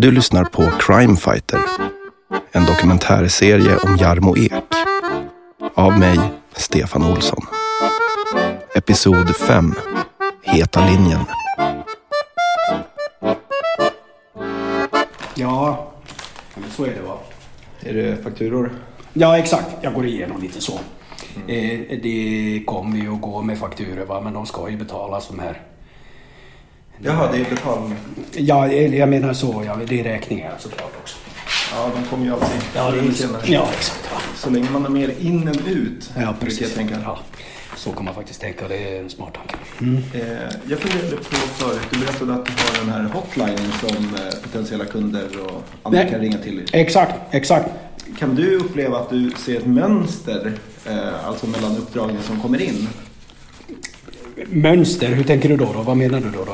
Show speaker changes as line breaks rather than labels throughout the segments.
Du lyssnar på Crime Fighter, en dokumentärserie om Jarmo Ek. Av mig, Stefan Olsson. Episod 5, Heta linjen.
Ja, men så är det va.
Är det fakturor?
Ja, exakt. Jag går igenom lite så. Eh, det kommer ju att gå med fakturor va, men de ska ju betalas de här.
Jaha, det är betalning.
Ja, jag menar så. Ja, det är räkningar såklart också.
Ja, de kommer ju alltid
Ja, det är,
senare.
ja exakt. Va.
Så länge man är mer in än ut,
Ja, precis.
jag tänka.
Ja, så kan man faktiskt tänka. Det är en smart tanke.
Eh, jag funderade på förut, du berättade att du har den här hotlinen som eh, potentiella kunder och andra
Nej.
kan ringa till.
Exakt, exakt.
Kan du uppleva att du ser ett mönster, eh, alltså mellan uppdragen som kommer in?
Mönster, hur tänker du då? då? Vad menar du då? då?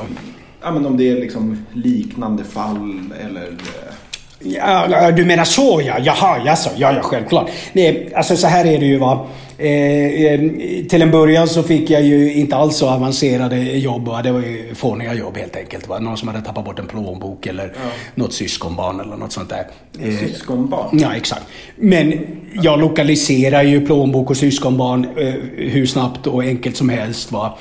Ja, men om det är liksom liknande fall eller...
Ja, du menar så ja, jaha, jaså, ja, ja självklart. Nej, alltså så här är det ju va. Eh, eh, till en början så fick jag ju inte alls så avancerade jobb. Va? Det var ju fåniga jobb helt enkelt. Va? Någon som hade tappat bort en plånbok eller något syskonbarn eller något sånt där. Eh,
syskonbarn?
Ja, exakt. Men jag lokaliserar ju plånbok och syskonbarn eh, hur snabbt och enkelt som helst. Va?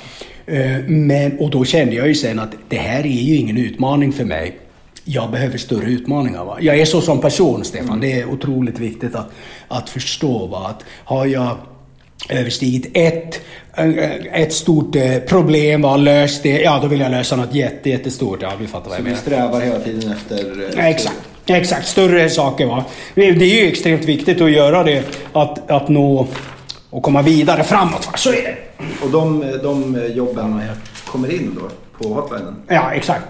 Eh, men, och då kände jag ju sen att det här är ju ingen utmaning för mig. Jag behöver större utmaningar. Va? Jag är så som person, Stefan. Det är otroligt viktigt att, att förstå. Va? Att har jag överstigit ett, eh, ett stort eh, problem, va? löst det, ja då vill jag lösa något jätte, jättestort. Ja, vi fattar vad
Så
jag
vi
menar.
strävar hela tiden efter... eh,
Exakt. Exakt, större saker. Va? Det det är ju extremt viktigt att göra det. Att, att nå och komma vidare framåt. Va? Så är det.
Och de, de jobben kommer in då på hotlinen?
Ja, exakt.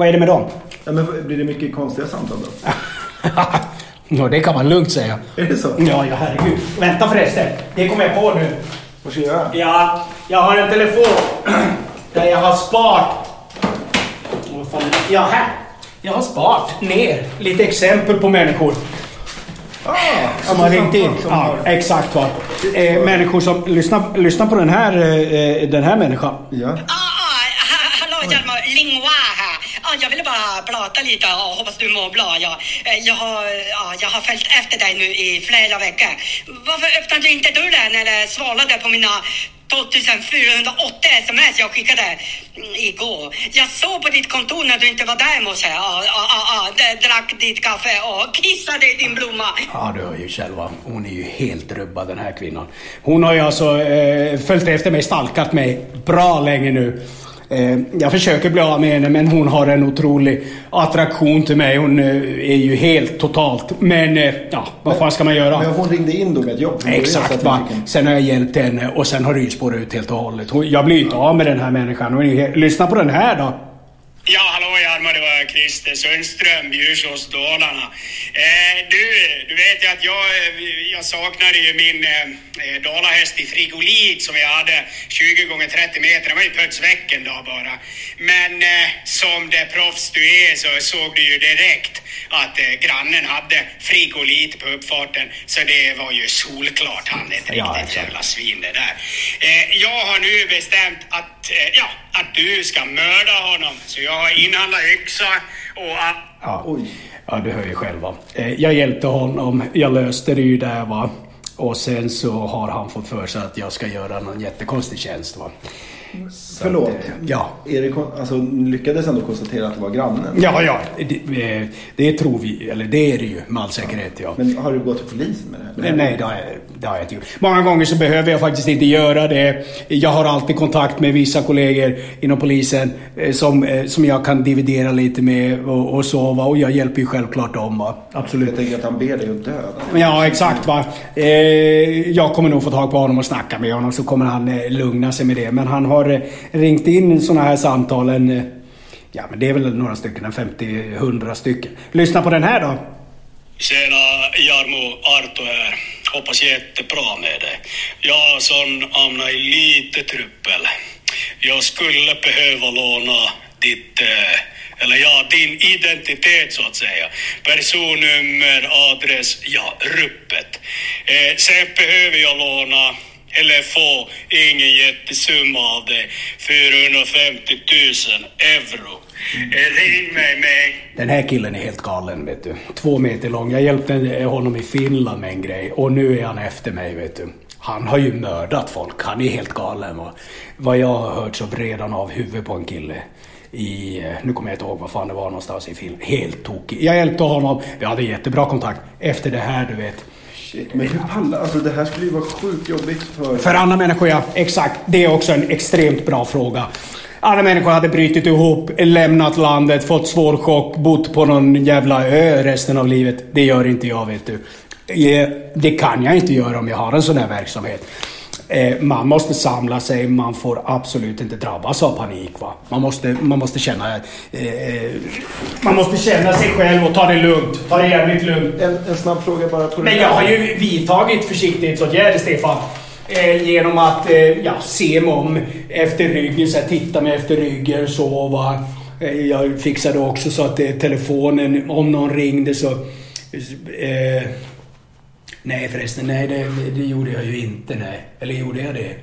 Vad är det med dem?
Ja, men blir det mycket konstiga samtal då?
ja, det kan man lugnt säga.
Är det så?
Ja, ja herregud. Vänta förresten. Det kommer jag på nu.
Vad ska jag göra?
Ja, jag har en telefon där jag har sparat... Vad fan är det? Ja, här. Jag har sparat ner lite exempel på människor.
Ah,
Som har ringt in. Ja, exakt va. Eh, människor som... Lyssna, lyssna på den här, eh, den här människan.
ja.
Ah, ah, ha- hallå Hjalmar, Lingwa här. Ah, jag ville bara prata lite och hoppas du mår bra. Jag, eh, jag, har, ja, jag har följt efter dig nu i flera veckor. Varför öppnade du inte dörren eller svarade på mina 2408 sms jag skickade mm, igår? Jag såg på ditt kontor när du inte var där i morse. Ah, ah, ah, drack ditt kaffe och kissade i din blomma.
Ja, du hör ju själv. Hon är ju helt rubbad den här kvinnan. Hon har ju alltså eh, följt efter mig, stalkat mig bra länge nu. Eh, jag försöker bli av med henne men hon har en otrolig attraktion till mig. Hon eh, är ju helt totalt. Men eh, ja, vad fan ska man göra?
Men hon ringde in då med ett jobb.
Exakt va. Sen har jag hjälpt henne och sen har det ju spårat ut helt och hållet. Jag blir ju inte av med den här människan. Lyssna på den här då.
Kalmar, det var Christer Sundström, Bjursås, Dalarna. Eh, du, du vet ju att jag, eh, jag saknade ju min eh, eh, dalahäst i frigolit som jag hade 20 gånger 30 meter. Den var ju puts väck en dag bara. Men eh, som det proffs du är så såg du ju direkt att eh, grannen hade frigolit på uppfarten. Så det var ju solklart han är ett
Ja,
riktigt
exakt.
jävla svin det där. Eh, jag har nu bestämt att, eh, ja, att du ska mörda honom. Så jag har inhandlat yxa och att
Ja.
Oj.
Ja, du hör ju själv va. Eh, Jag hjälpte honom, jag löste det ju där va. Och sen så har han fått för sig att jag ska göra någon jättekonstig tjänst va. Så
Förlåt.
att, eh, ja.
Kon- alltså, lyckades ändå konstatera att det var grannen?
Ja, ja. Det, eh, det tror vi, eller det är det ju med all säkerhet ja.
Men har du gått till polisen med det här?
Nej, det, har jag, det har jag inte gjort. Många gånger så behöver jag faktiskt inte göra det. Jag har alltid kontakt med vissa kollegor inom polisen eh, som, som jag kan dividera lite med och, och så. Va? Och jag hjälper ju självklart dem. Va? Absolut.
Jag tänker att han ber dig att döda.
Ja, exakt va. Jag kommer nog få tag på honom och snacka med honom så kommer han lugna sig med det. Men han har har eh, ringt in sådana här samtal. En... Eh, ja, men det är väl några stycken, en 50-100 stycken. Lyssna på den här då.
Tjena Jarmo, Arto här. Hoppas jättebra med dig. Jag som hamnade i lite trubbel. Jag skulle behöva låna ditt, eller ja, din identitet så att säga. Personnummer, adress, ja, ruppet. Eh, sen behöver jag låna eller få ingen jättesumma av det. 450 000 euro. Eh, ring mig med
Den här killen är helt galen, vet du. Två meter lång. Jag hjälpte honom i Finland med en grej och nu är han efter mig, vet du. Han har ju mördat folk. Han är helt galen. Och vad jag har hört så vred han av huvudet på en kille. I, eh, nu kommer jag inte ihåg vad fan det var någonstans i film. Helt tokig. Jag hjälpte honom. Vi hade jättebra kontakt. Efter det här, du vet.
Shit, men hur pallar... Alltså det här skulle ju vara sjukt jobbigt för...
För andra människor, ja. Exakt. Det är också en extremt bra fråga. Andra människor hade brutit ihop, lämnat landet, fått svår chock, bott på någon jävla ö resten av livet. Det gör inte jag, vet du. Det kan jag inte göra om jag har en sån här verksamhet. Eh, Man måste samla sig, man får absolut inte drabbas av panik. Va? Man, måste, man, måste känna, eh, man måste känna sig själv och ta det lugnt. Ta det jävligt lugnt.
En, en snabb fråga bara på
Men jag har ju vidtagit försiktighetsåtgärder, Stefan. Eh, genom att eh, ja, se mig om efter ryggen, så här, titta mig efter ryggen, sova. Eh, jag fixade också så att eh, telefonen, om någon ringde så... Nej förresten, nej det, det, gjorde jag ju inte. Nej. Eller gjorde jag det?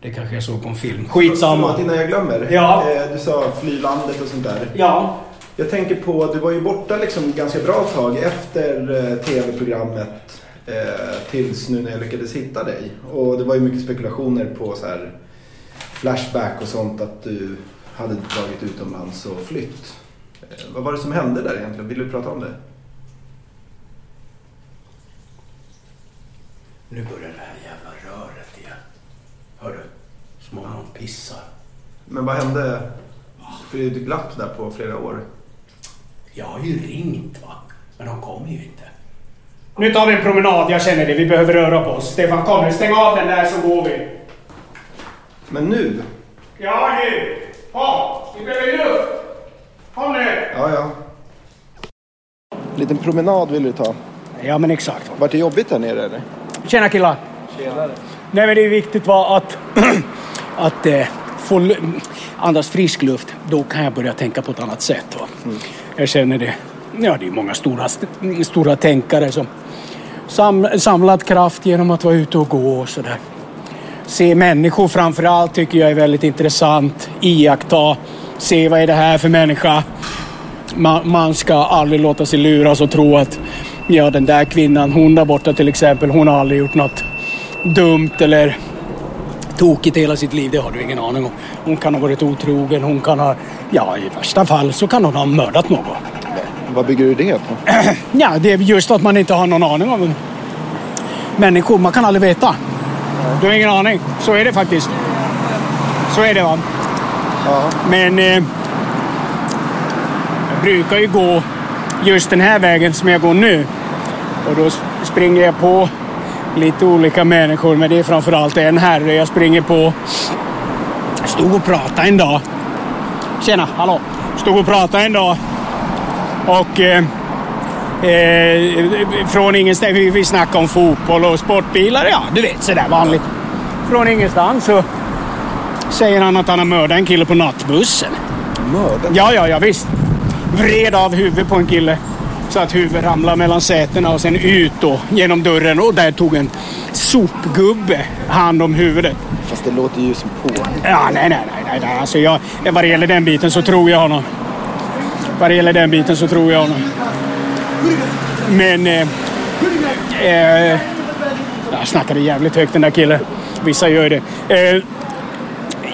Det kanske jag såg på en film. Skitsamma.
Förlåt innan jag glömmer.
Ja.
Eh, Du sa fly landet och sånt där.
Ja.
Jag tänker på, du var ju borta liksom ganska bra tag efter eh, tv-programmet eh, tills nu när jag lyckades hitta dig. Och det var ju mycket spekulationer på så här Flashback och sånt att du hade dragit utomlands och flytt. Vad var det som hände där egentligen? Vill du prata om det?
Nu börjar det här jävla röret igen. Hör du? Som om någon pissar.
Men vad hände? För det är ju ett glapp där på flera år.
Jag har ju ringt va, men de kommer ju inte. Nu tar vi en promenad, jag känner det. Vi behöver röra på oss. Stefan, kom nu. Stäng av den där så går vi.
Men nu?
Ja nu! Kom! Vi behöver luft! Kom nu!
Ja, ja. Liten promenad vill du ta.
Ja men exakt.
Vart det jobbigt där nere eller?
Tjena killar!
Tjenare.
Nej men det är viktigt va, att, att eh, få andas frisk luft. Då kan jag börja tänka på ett annat sätt. Va? Jag känner det. Ja, det är många stora, st- stora tänkare som sam, samlat kraft genom att vara ute och gå och sådär. Se människor framför allt tycker jag är väldigt intressant. Iaktta, se vad är det här för människa. Man, man ska aldrig låta sig luras och tro att ja, den där kvinnan, hon där borta till exempel, hon har aldrig gjort något dumt eller tokigt hela sitt liv. Det har du ingen aning om. Hon kan ha varit otrogen, hon kan ha, ja i värsta fall så kan hon ha mördat någon.
Vad bygger du det på?
Ja, det är just att man inte har någon aning om människor. Man kan aldrig veta. Du har ingen aning. Så är det faktiskt. Så är det va.
Ja.
Men eh, jag brukar ju gå just den här vägen som jag går nu. Och då springer jag på lite olika människor. Men det är framförallt en herre jag springer på. Stod och pratade en dag. Tjena, hallå. Stod och pratade en dag. Och eh, eh, från ingenstans, vi, vi snackade om fotboll och sportbilar. Ja, du vet sådär vanligt. Från ingenstans så säger han att han har mördat en kille på nattbussen.
Mördat?
Ja, ja, ja visst. Vred av huvudet på en kille så att huvudet ramlade mellan sätena och sen ut då genom dörren och där tog en sopgubbe hand om huvudet.
Fast det låter ju som på.
Ja, nej, nej, nej, nej. Alltså jag, vad det gäller den biten så tror jag honom. Vad det gäller den biten så tror jag honom. Men... Eh, eh, jag snackade jävligt högt den där killen. Vissa gör det. Eh,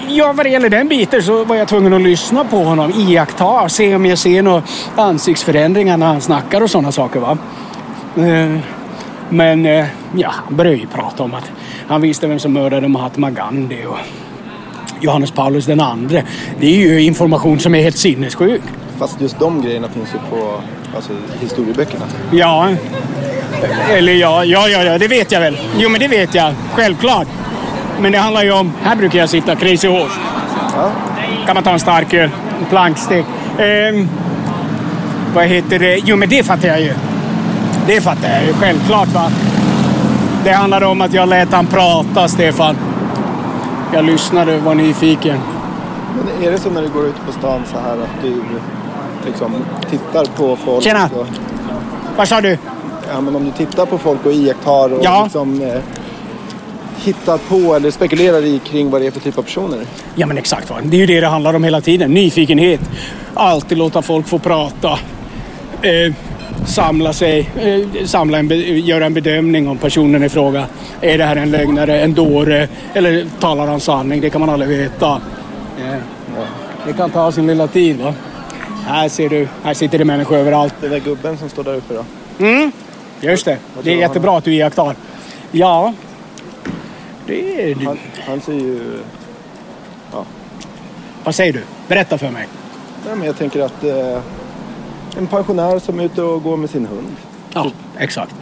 ja, vad det gäller den biten så var jag tvungen att lyssna på honom. Iaktta, se om jag ser några ansiktsförändringar när han snackar och sådana saker. Va? Eh, men eh, ja, han började ju prata om att han visste vem som mördade Mahatma Gandhi och Johannes Paulus den andre. Det är ju information som är helt sinnessjuk.
Fast just de grejerna finns ju på alltså, historieböckerna.
Ja, eller ja, ja, ja, ja, det vet jag väl. Jo, men det vet jag. Självklart. Men det handlar ju om, här brukar jag sitta, crazy horse.
Ja.
Kan man ta en stark öl, en plankstek. Ehm, vad heter det? Jo, men det fattar jag ju. Det fattar jag ju, självklart va. Det handlade om att jag lät han prata, Stefan. Jag lyssnade var nyfiken.
Men är det så när du går ut på stan så här att du liksom tittar på folk?
Tjena.
Och,
Vad sa du?
ja, men om du tittar på folk och iakttar och
Ja.
liksom, eh, hittat på eller spekulerar i kring vad det är för typ av personer.
Ja men exakt. Va? Det är ju det det handlar om hela tiden. Nyfikenhet. Alltid låta folk få prata. Eh, samla sig, eh, samla en, göra en bedömning om personen i fråga. Är det här en lögnare, en dåre eller talar han sanning? Det kan man aldrig veta. Eh, Det kan ta sin lilla tid. Va? Här ser du, här sitter det människor överallt.
Den där gubben som står där uppe då?
Just det. Det är jättebra att du iakttar. Ja. Det är...
Han, han ser ju...
Vad säger du? Berätta för mig.
Nej, men jag tänker att eh, en pensionär som är ute och går med sin hund.
Ja, exakt.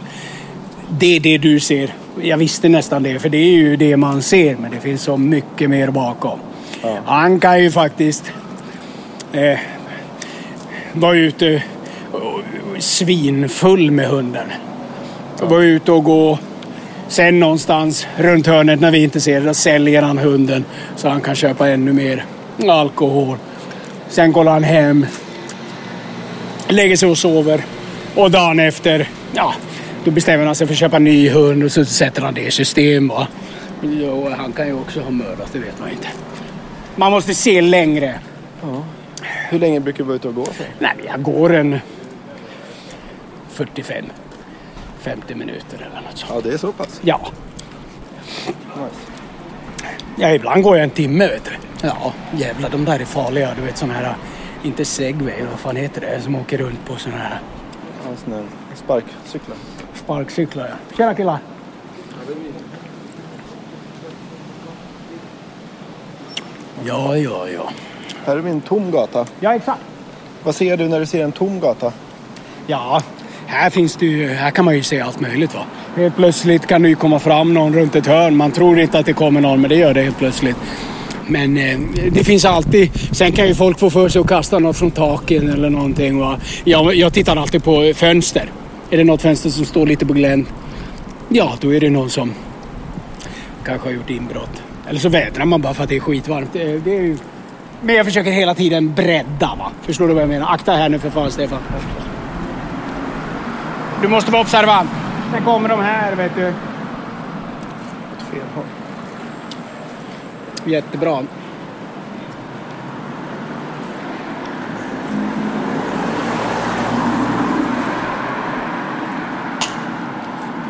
Det är det du ser. Jag visste nästan det, för det är ju det man ser. Men det finns så mycket mer bakom. Han kan ju faktiskt eh, vara ute och- svinfull med hunden. Vara ute och gå. Sen någonstans runt hörnet när vi inte ser det, säljer han hunden så han kan köpa ännu mer alkohol. Sen går han hem, lägger sig och sover. Och dagen efter, ja, då bestämmer han sig för att köpa en ny hund och så sätter han det i system. Va? Jo, han kan ju också ha mördat, det vet man inte. Man måste se längre.
Hur länge brukar du vara ute och gå? För?
Nej, jag går en 45, 50 minuter eller något sånt.
Ja, det är så pass.
Ja.
Nice.
ja, ibland går jag en timme vet du. Ja, jävlar de där är farliga. Du vet sådana här, inte segway, vad fan heter det, som åker runt på sådana här
Ja, sån här sparkcyklar.
sparkcyklar. Ja. Tjena killar! Ja, ja, ja.
Här är vi en tom gata.
Ja, exakt.
Vad ser du när du ser en tom gata?
Ja, här finns det ju, här kan man ju se allt möjligt va. Helt plötsligt kan det ju komma fram någon runt ett hörn. Man tror inte att det kommer någon, men det gör det helt plötsligt. Men eh, det finns alltid, sen kan ju folk få för sig att kasta något från taken eller någonting. Va? Jag, jag tittar alltid på fönster. Är det något fönster som står lite på glänt, ja då är det någon som kanske har gjort inbrott. Eller så vädrar man bara för att det är skitvarmt. Det, det är ju... Men jag försöker hela tiden bredda va. Förstår du vad jag menar? Akta här nu för fan Stefan. Du måste vara observant. Sen kommer de här vet du.
Åt fel håll.
Jättebra.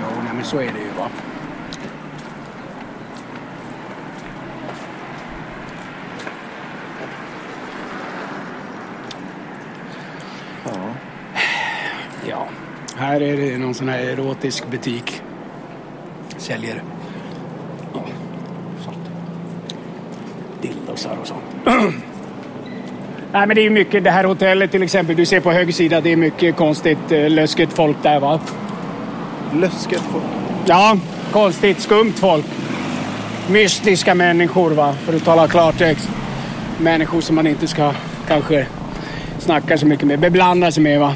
Jo, nej, men så är det ju va.
Ja.
Ja, här är det någon sån här erotisk butik. Säljer ja, sånt. Dildosar och sånt. Nej men det är ju mycket, det här hotellet till exempel, du ser på höger sida, det är mycket konstigt eh, löskigt folk där va?
Lösket folk.
Ja, konstigt skumt folk. Mystiska människor va, för att tala klartext. Människor som man inte ska kanske snacka så mycket med, beblanda sig med va.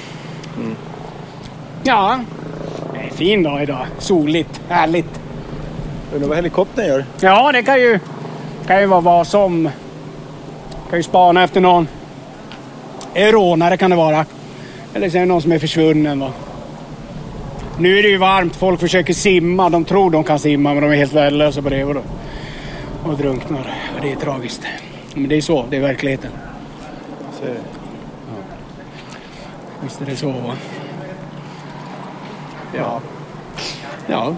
Ja, det är en fin dag idag. Soligt, härligt.
Undrar vad helikoptern gör?
Ja, det kan ju, kan ju vara vad som. Kan ju spana efter någon. En rånare kan det vara. Eller så är det någon som är försvunnen. Va? Nu är det ju varmt. Folk försöker simma. De tror de kan simma men de är helt värdelösa på det. Och, då, och drunknar. Det är tragiskt. Men det är så. Det är verkligheten.
Så är det.
Visst är det så va? Ja. Ja.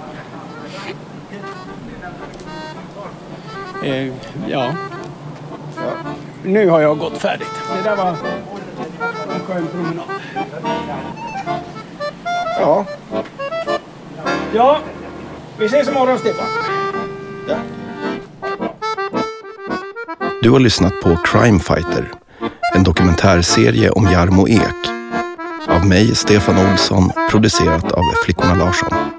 Eh, ja.
Ja.
Nu har jag gått färdigt. Det där var en skön promenad.
ja.
Ja, vi ses imorgon Stefan.
ja.
Du har lyssnat på Crime Fighter, en dokumentärserie om Jarmo Ek. Av mig, Stefan Olsson, producerat av Flickorna Larsson.